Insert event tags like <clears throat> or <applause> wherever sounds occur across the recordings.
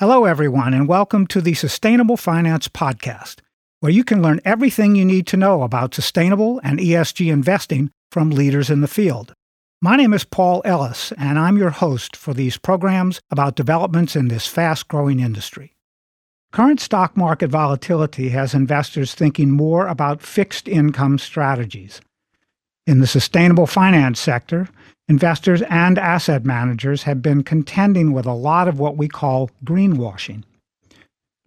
Hello, everyone, and welcome to the Sustainable Finance Podcast, where you can learn everything you need to know about sustainable and ESG investing from leaders in the field. My name is Paul Ellis, and I'm your host for these programs about developments in this fast growing industry. Current stock market volatility has investors thinking more about fixed income strategies. In the sustainable finance sector, investors and asset managers have been contending with a lot of what we call greenwashing.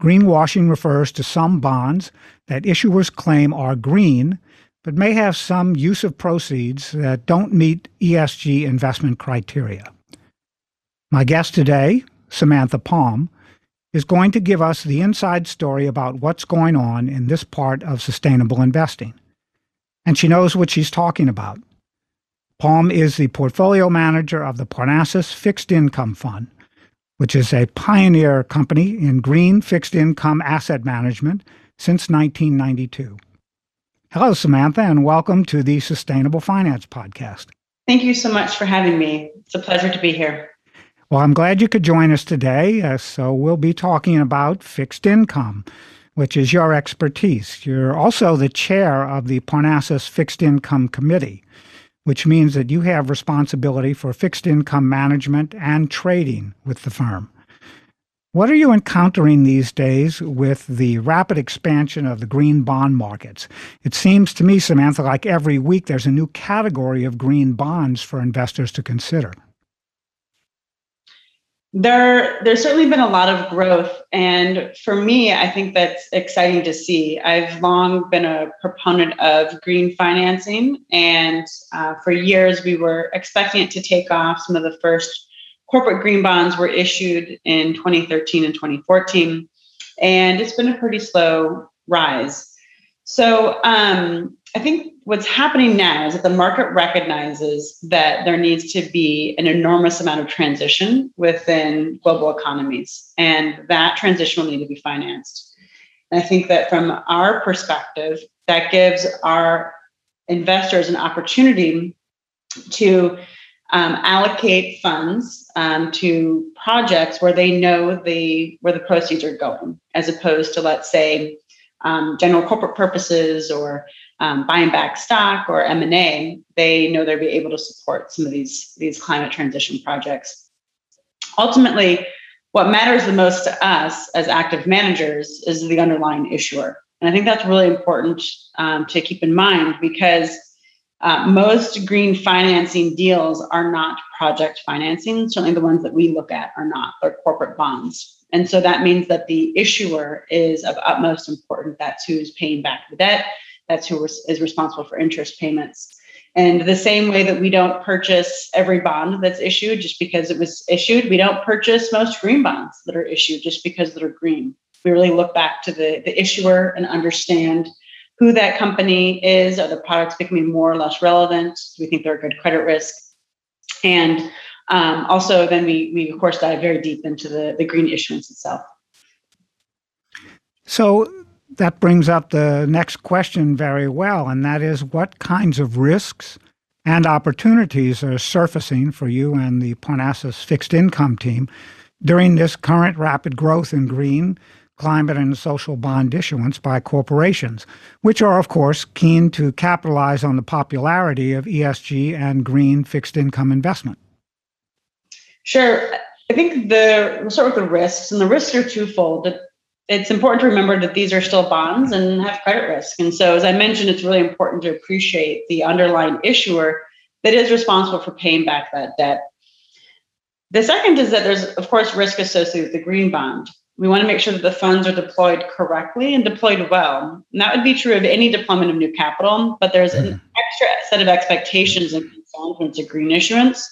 Greenwashing refers to some bonds that issuers claim are green, but may have some use of proceeds that don't meet ESG investment criteria. My guest today, Samantha Palm, is going to give us the inside story about what's going on in this part of sustainable investing. And she knows what she's talking about. Palm is the portfolio manager of the Parnassus Fixed Income Fund, which is a pioneer company in green fixed income asset management since 1992. Hello, Samantha, and welcome to the Sustainable Finance Podcast. Thank you so much for having me. It's a pleasure to be here. Well, I'm glad you could join us today. Uh, so, we'll be talking about fixed income, which is your expertise. You're also the chair of the Parnassus Fixed Income Committee, which means that you have responsibility for fixed income management and trading with the firm. What are you encountering these days with the rapid expansion of the green bond markets? It seems to me, Samantha, like every week there's a new category of green bonds for investors to consider there there's certainly been a lot of growth and for me i think that's exciting to see. I've long been a proponent of green financing and uh, for years we were expecting it to take off. Some of the first corporate green bonds were issued in 2013 and 2014 and it's been a pretty slow rise. So um, I think what's happening now is that the market recognizes that there needs to be an enormous amount of transition within global economies, and that transition will need to be financed. And I think that from our perspective, that gives our investors an opportunity to um, allocate funds um, to projects where they know the where the proceeds are going, as opposed to let's say um, general corporate purposes or um, buying back stock or M&A, they know they'll be able to support some of these, these climate transition projects. Ultimately, what matters the most to us as active managers is the underlying issuer. And I think that's really important um, to keep in mind because uh, most green financing deals are not project financing. Certainly, the ones that we look at are not. They're corporate bonds. And so that means that the issuer is of utmost importance. That's who's paying back the debt that's who is responsible for interest payments. And the same way that we don't purchase every bond that's issued just because it was issued, we don't purchase most green bonds that are issued just because they're green. We really look back to the, the issuer and understand who that company is. Are the products becoming more or less relevant? Do we think they're a good credit risk? And um, also, then we, we, of course, dive very deep into the, the green issuance itself. So, that brings up the next question very well, and that is what kinds of risks and opportunities are surfacing for you and the Parnassus fixed income team during this current rapid growth in green, climate, and social bond issuance by corporations, which are, of course, keen to capitalize on the popularity of ESG and green fixed income investment? Sure. I think the we'll start with the risks, and the risks are twofold it's important to remember that these are still bonds and have credit risk. And so, as I mentioned, it's really important to appreciate the underlying issuer that is responsible for paying back that debt. The second is that there's, of course, risk associated with the green bond. We want to make sure that the funds are deployed correctly and deployed well. And that would be true of any deployment of new capital, but there's an mm-hmm. extra set of expectations and concerns when it's a green issuance.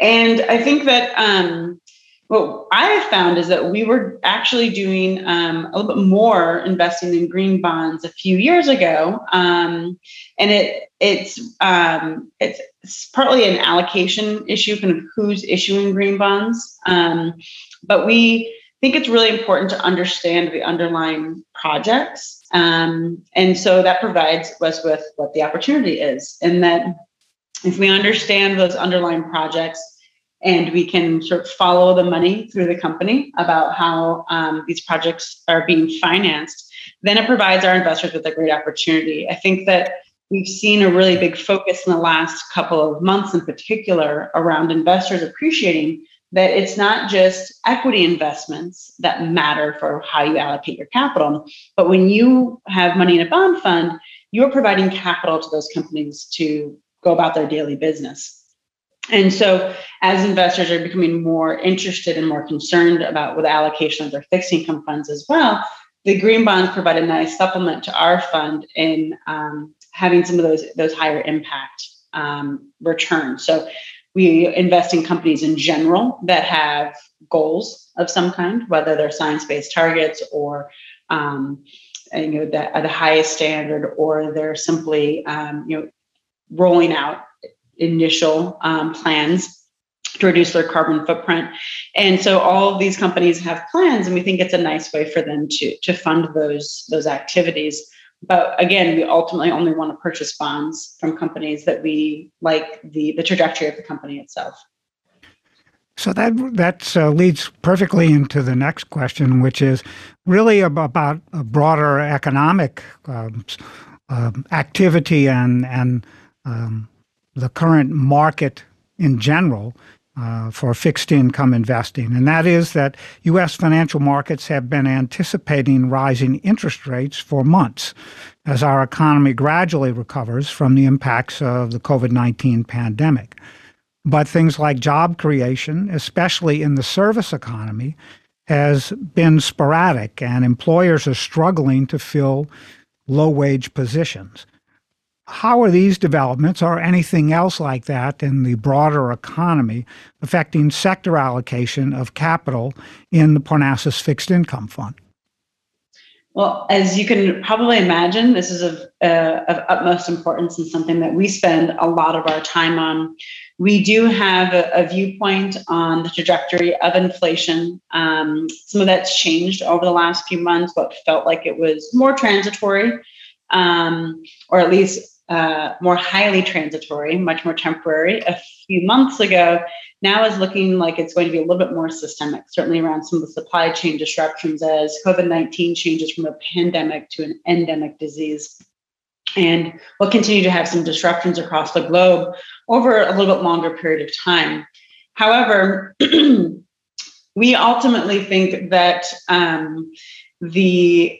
And I think that um, what I have found is that we were actually doing um, a little bit more investing in green bonds a few years ago, um, and it it's um, it's, it's partly an allocation issue, kind of who's issuing green bonds, um, but we think it's really important to understand the underlying projects, um, and so that provides us with what the opportunity is, and that if we understand those underlying projects and we can sort of follow the money through the company about how um, these projects are being financed, then it provides our investors with a great opportunity. I think that we've seen a really big focus in the last couple of months, in particular, around investors appreciating that it's not just equity investments that matter for how you allocate your capital, but when you have money in a bond fund, you're providing capital to those companies to go about their daily business. And so, as investors are becoming more interested and more concerned about with allocation of their fixed income funds as well, the green bonds provide a nice supplement to our fund in um, having some of those those higher impact um, returns. So, we invest in companies in general that have goals of some kind, whether they're science-based targets or um, you know the, the highest standard, or they're simply um, you know rolling out initial um, plans to reduce their carbon footprint. And so all of these companies have plans, and we think it's a nice way for them to, to fund those, those activities. But again, we ultimately only want to purchase bonds from companies that we like the, the trajectory of the company itself. So that that uh, leads perfectly into the next question, which is really about a broader economic um, uh, activity and and um, the current market in general uh, for fixed income investing, and that is that U.S. financial markets have been anticipating rising interest rates for months as our economy gradually recovers from the impacts of the COVID 19 pandemic. But things like job creation, especially in the service economy, has been sporadic, and employers are struggling to fill low wage positions. How are these developments or anything else like that in the broader economy affecting sector allocation of capital in the Parnassus Fixed Income Fund? Well, as you can probably imagine, this is of, uh, of utmost importance and something that we spend a lot of our time on. We do have a, a viewpoint on the trajectory of inflation. Um, some of that's changed over the last few months, but felt like it was more transitory, um, or at least uh, more highly transitory, much more temporary a few months ago, now is looking like it's going to be a little bit more systemic, certainly around some of the supply chain disruptions as COVID 19 changes from a pandemic to an endemic disease. And we'll continue to have some disruptions across the globe over a little bit longer period of time. However, <clears throat> we ultimately think that um, the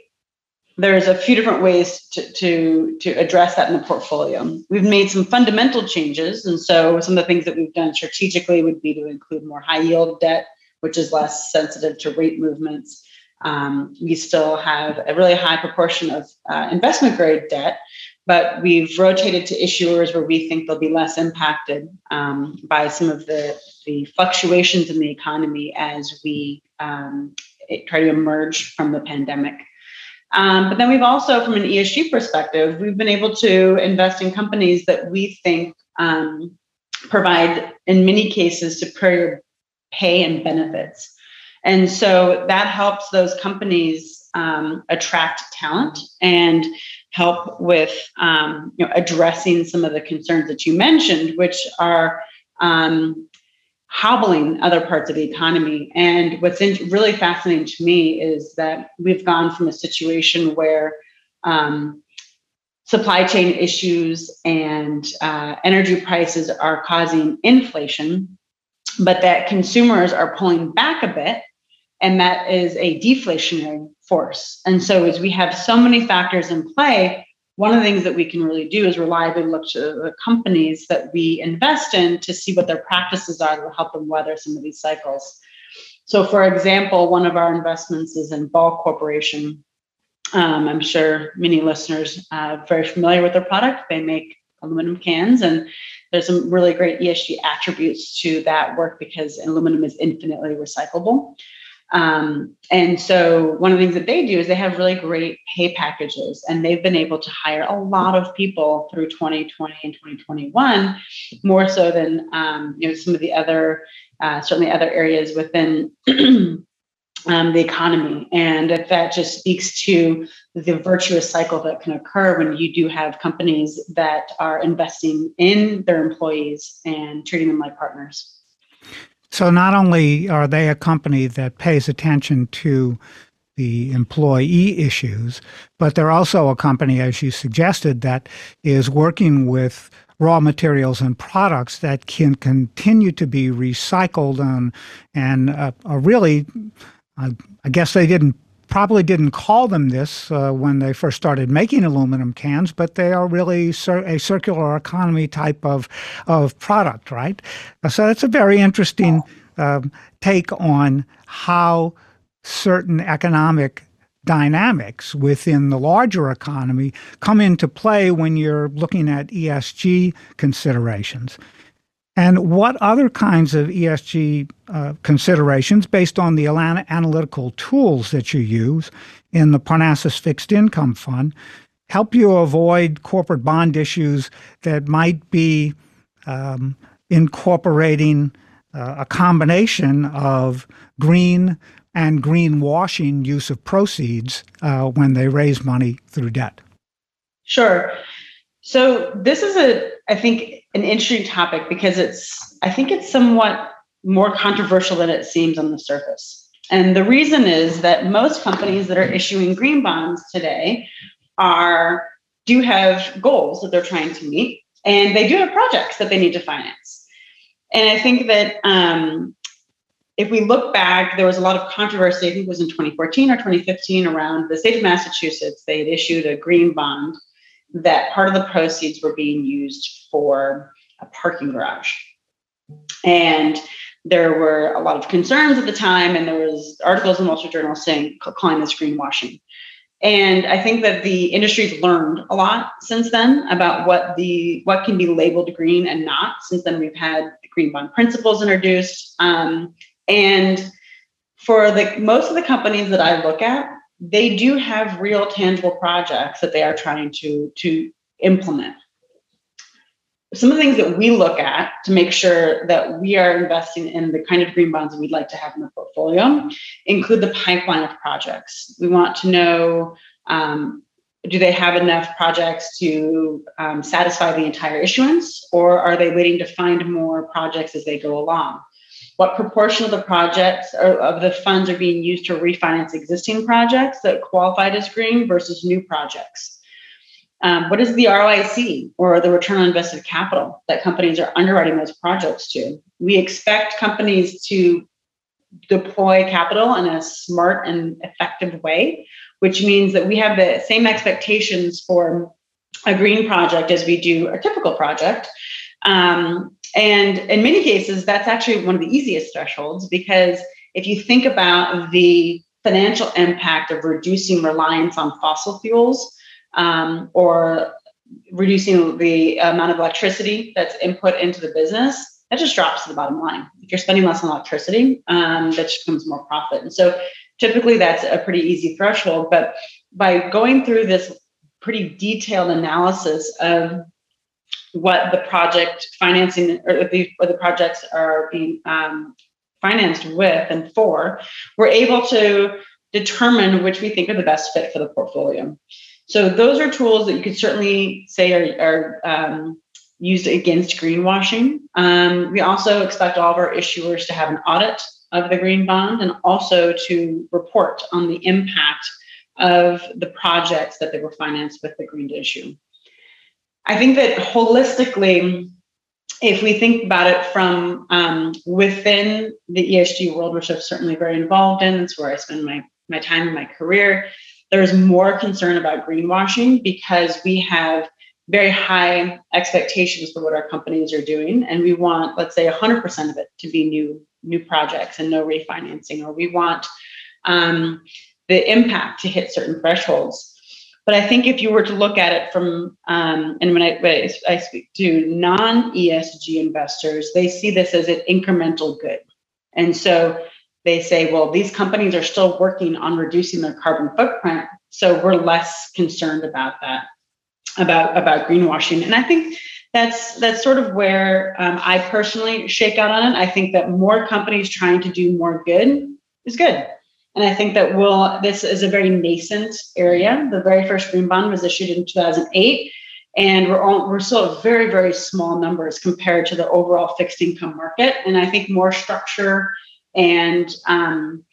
there's a few different ways to, to, to address that in the portfolio. We've made some fundamental changes. And so some of the things that we've done strategically would be to include more high yield debt, which is less sensitive to rate movements. Um, we still have a really high proportion of uh, investment grade debt, but we've rotated to issuers where we think they'll be less impacted um, by some of the, the fluctuations in the economy as we um, try to emerge from the pandemic. Um, but then we've also, from an ESG perspective, we've been able to invest in companies that we think um, provide, in many cases, superior pay and benefits. And so that helps those companies um, attract talent and help with um, you know, addressing some of the concerns that you mentioned, which are um, hobbling other parts of the economy. And what's in, really fascinating to me is that we've gone from a situation where um, supply chain issues and uh, energy prices are causing inflation, but that consumers are pulling back a bit, and that is a deflationary force. And so, as we have so many factors in play, one of the things that we can really do is reliably look to the companies that we invest in to see what their practices are that will help them weather some of these cycles. So, for example, one of our investments is in Ball Corporation. Um, I'm sure many listeners are very familiar with their product. They make aluminum cans, and there's some really great ESG attributes to that work because aluminum is infinitely recyclable. Um, and so one of the things that they do is they have really great pay packages, and they've been able to hire a lot of people through 2020 and 2021, more so than um, you know some of the other uh, certainly other areas within. <clears throat> Um, the economy. And that just speaks to the virtuous cycle that can occur when you do have companies that are investing in their employees and treating them like partners. So not only are they a company that pays attention to the employee issues, but they're also a company, as you suggested, that is working with raw materials and products that can continue to be recycled and and uh, really, I guess they didn't probably didn't call them this uh, when they first started making aluminum cans, but they are really cir- a circular economy type of of product, right? So that's a very interesting um, take on how certain economic dynamics within the larger economy come into play when you're looking at ESG considerations. And what other kinds of ESG uh, considerations, based on the analytical tools that you use in the Parnassus Fixed Income Fund, help you avoid corporate bond issues that might be um, incorporating uh, a combination of green and greenwashing use of proceeds uh, when they raise money through debt? Sure. So this is a, I think, an interesting topic because it's, I think it's somewhat more controversial than it seems on the surface. And the reason is that most companies that are issuing green bonds today are do have goals that they're trying to meet, and they do have projects that they need to finance. And I think that um, if we look back, there was a lot of controversy. I think it was in 2014 or 2015 around the state of Massachusetts. They had issued a green bond that part of the proceeds were being used for a parking garage. And there were a lot of concerns at the time, and there was articles in the Wall Street Journal saying calling this greenwashing. And I think that the industry's learned a lot since then about what the what can be labeled green and not. Since then, we've had the green bond principles introduced. Um, and for the most of the companies that I look at, they do have real tangible projects that they are trying to, to implement. Some of the things that we look at to make sure that we are investing in the kind of green bonds we'd like to have in the portfolio include the pipeline of projects. We want to know um, do they have enough projects to um, satisfy the entire issuance, or are they waiting to find more projects as they go along? What proportion of the projects or of the funds are being used to refinance existing projects that qualified as green versus new projects. Um, what is the ROIC or the return on invested capital that companies are underwriting those projects to? We expect companies to deploy capital in a smart and effective way, which means that we have the same expectations for a green project as we do a typical project. Um, and in many cases, that's actually one of the easiest thresholds because if you think about the financial impact of reducing reliance on fossil fuels um, or reducing the amount of electricity that's input into the business, that just drops to the bottom line. If you're spending less on electricity, um, that just becomes more profit. And so typically that's a pretty easy threshold. But by going through this pretty detailed analysis of what the project financing or the, or the projects are being um, financed with and for, we're able to determine which we think are the best fit for the portfolio. So those are tools that you could certainly say are, are um, used against greenwashing. Um, we also expect all of our issuers to have an audit of the green bond and also to report on the impact of the projects that they were financed with the green issue. I think that holistically, if we think about it from um, within the ESG world, which I'm certainly very involved in, that's where I spend my, my time in my career, there's more concern about greenwashing because we have very high expectations for what our companies are doing. And we want, let's say, 100% of it to be new, new projects and no refinancing, or we want um, the impact to hit certain thresholds. But I think if you were to look at it from, um, and when I, when I speak to non ESG investors, they see this as an incremental good. And so they say, well, these companies are still working on reducing their carbon footprint. So we're less concerned about that, about, about greenwashing. And I think that's that's sort of where um, I personally shake out on it. I think that more companies trying to do more good is good. And I think that will this is a very nascent area. The very first green bond was issued in 2008. and we're all, we're still very very small numbers compared to the overall fixed income market. And I think more structure and um,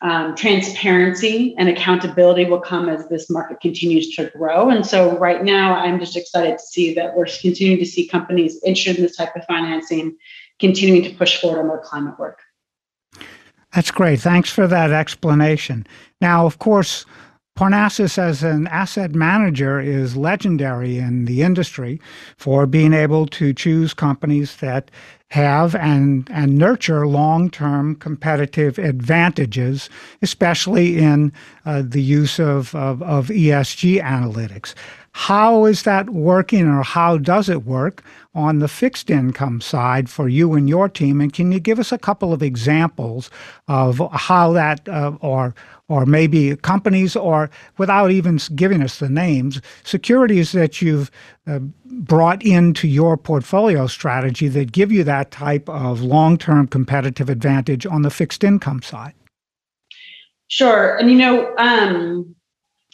um, transparency and accountability will come as this market continues to grow. And so, right now, I'm just excited to see that we're continuing to see companies interested in this type of financing continuing to push forward on their climate work. That's great. Thanks for that explanation. Now, of course, Parnassus as an asset manager is legendary in the industry for being able to choose companies that have and, and nurture long term competitive advantages, especially in uh, the use of, of, of ESG analytics. How is that working, or how does it work on the fixed income side for you and your team? And can you give us a couple of examples of how that, uh, or or maybe companies, or without even giving us the names, securities that you've uh, brought into your portfolio strategy that give you that type of long term competitive advantage on the fixed income side? Sure. And, you know, um,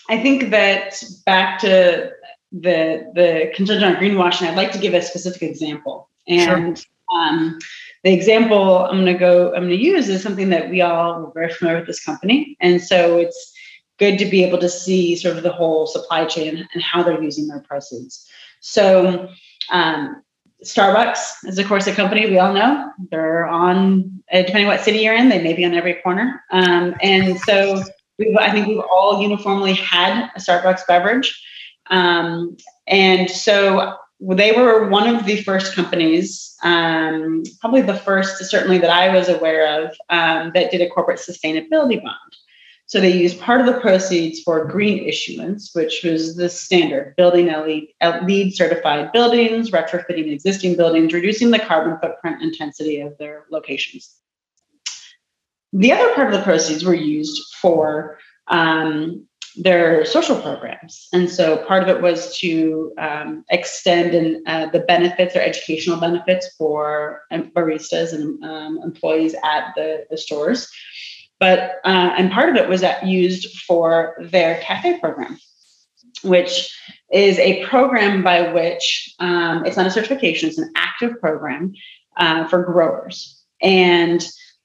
I think that back to the the concern on greenwashing, I'd like to give a specific example. And sure. um, the example I'm going to go, I'm going to use is something that we all are very familiar with this company. And so it's good to be able to see sort of the whole supply chain and how they're using their proceeds. So, um, Starbucks is, of course, a company we all know. They're on, depending what city you're in, they may be on every corner. Um, and so, we've, I think we've all uniformly had a Starbucks beverage. Um, and so, they were one of the first companies, um, probably the first, certainly that I was aware of, um, that did a corporate sustainability bond. So they used part of the proceeds for green issuance, which was the standard building LEED, certified buildings, retrofitting existing buildings, reducing the carbon footprint intensity of their locations. The other part of the proceeds were used for um, their social programs. And so part of it was to um, extend and uh, the benefits or educational benefits for um, baristas and um, employees at the, the stores. But, uh, and part of it was that used for their cafe program, which is a program by which um, it's not a certification, it's an active program uh, for growers. And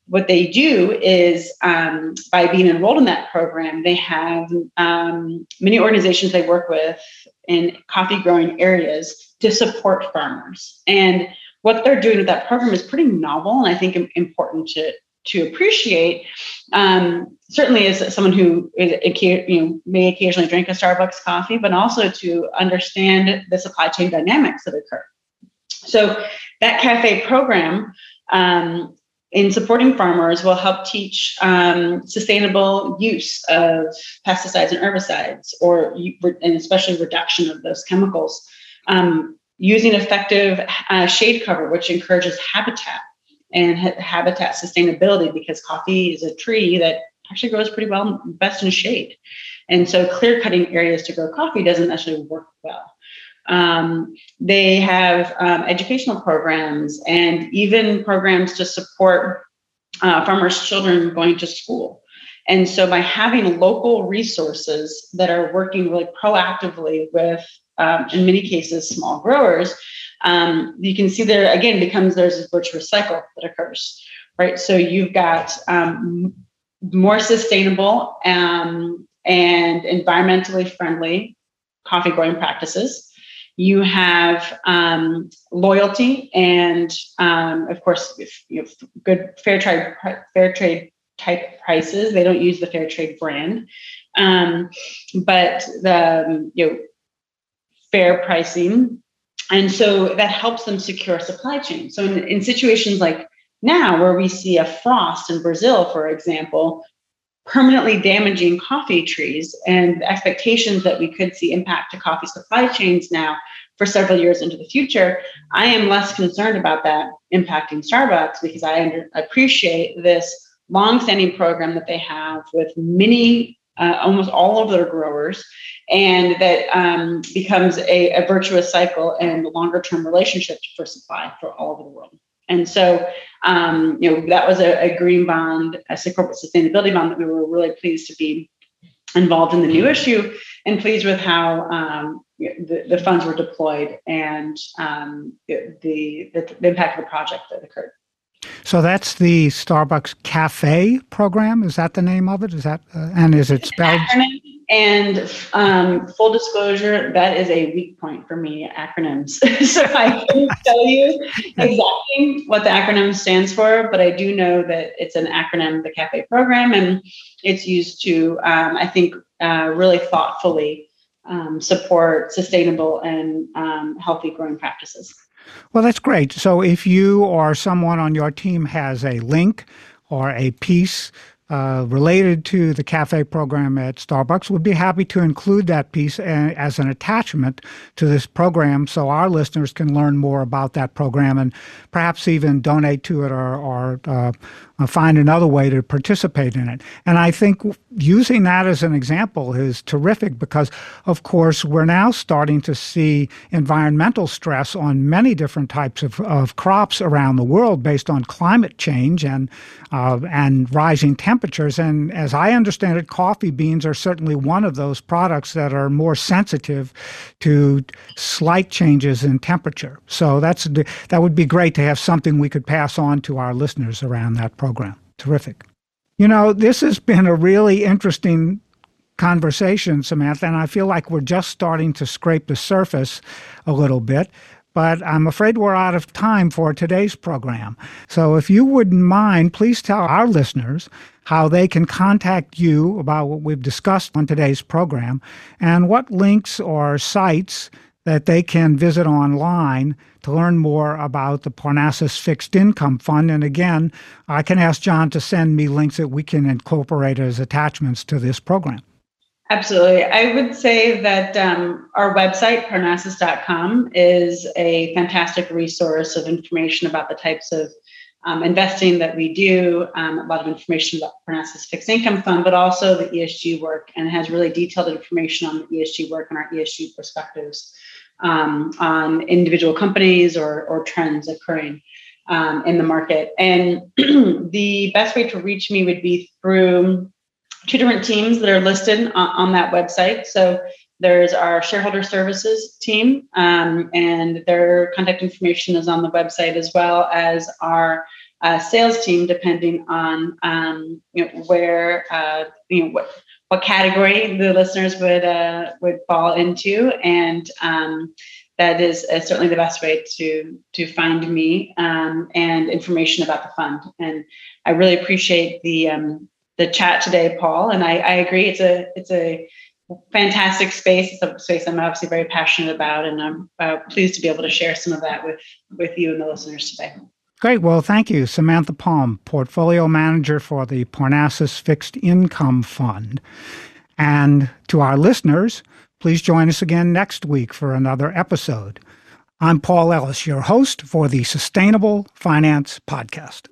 what they do is um, by being enrolled in that program, they have um, many organizations they work with in coffee growing areas to support farmers. And what they're doing with that program is pretty novel and I think important to, to appreciate. Um, certainly as someone who is, you know, may occasionally drink a Starbucks coffee, but also to understand the supply chain dynamics that occur. So that cafe program um, in supporting farmers will help teach um, sustainable use of pesticides and herbicides, or and especially reduction of those chemicals. Um, using effective uh, shade cover, which encourages habitat and ha- habitat sustainability, because coffee is a tree that actually grows pretty well best in shade. And so clear cutting areas to grow coffee doesn't actually work well. Um, they have um, educational programs and even programs to support uh, farmers' children going to school. And so, by having local resources that are working really proactively with, um, in many cases, small growers, um, you can see there again becomes there's a virtuous cycle that occurs, right? So you've got um, more sustainable um, and environmentally friendly coffee growing practices you have um, loyalty and um, of course if you have good fair trade fair trade type prices they don't use the fair trade brand. Um, but the um, you know fair pricing. And so that helps them secure supply chain. So in, in situations like now where we see a frost in brazil for example permanently damaging coffee trees and expectations that we could see impact to coffee supply chains now for several years into the future, I am less concerned about that impacting Starbucks because I under, appreciate this long-standing program that they have with many, uh, almost all of their growers, and that um, becomes a, a, virtuous cycle and longer-term relationship for supply for all over the world. And so, um, you know, that was a, a green bond, a corporate sustainability bond that we were really pleased to be involved in the new issue and pleased with how um, the, the funds were deployed and um, the, the, the impact of the project that occurred. So that's the Starbucks Cafe program. Is that the name of it? Is that uh, and is it spelled? And um, full disclosure, that is a weak point for me, acronyms. <laughs> so I can't tell you exactly what the acronym stands for, but I do know that it's an acronym, the CAFE program, and it's used to, um, I think, uh, really thoughtfully um, support sustainable and um, healthy growing practices. Well, that's great. So if you or someone on your team has a link or a piece uh, related to the cafe program at Starbucks, we'd be happy to include that piece as an attachment to this program so our listeners can learn more about that program and perhaps even donate to it or, or uh, uh, find another way to participate in it. And I think using that as an example is terrific because, of course, we're now starting to see environmental stress on many different types of, of crops around the world based on climate change and uh, and rising temperatures. And as I understand it, coffee beans are certainly one of those products that are more sensitive to slight changes in temperature. So that's that would be great to have something we could pass on to our listeners around that program program. Terrific. You know, this has been a really interesting conversation, Samantha, and I feel like we're just starting to scrape the surface a little bit. But I'm afraid we're out of time for today's program. So if you wouldn't mind, please tell our listeners how they can contact you about what we've discussed on today's program and what links or sites that they can visit online to learn more about the Parnassus Fixed Income Fund. And again, I can ask John to send me links that we can incorporate as attachments to this program. Absolutely. I would say that um, our website, parnassus.com, is a fantastic resource of information about the types of um, investing that we do, um, a lot of information about Parnassus Fixed Income Fund, but also the ESG work, and has really detailed information on the ESG work and our ESG perspectives um, on individual companies or, or trends occurring um, in the market. And <clears throat> the best way to reach me would be through two different teams that are listed on, on that website. So there's our shareholder services team, um, and their contact information is on the website, as well as our uh, sales team, depending on um, you know, where uh, you know what what category the listeners would uh, would fall into, and um, that is uh, certainly the best way to to find me um, and information about the fund. And I really appreciate the um, the chat today, Paul. And I, I agree, it's a it's a fantastic space. It's a space I'm obviously very passionate about, and I'm uh, pleased to be able to share some of that with with you and the listeners today. Great. Well, thank you, Samantha Palm, Portfolio Manager for the Parnassus Fixed Income Fund. And to our listeners, please join us again next week for another episode. I'm Paul Ellis, your host for the Sustainable Finance Podcast.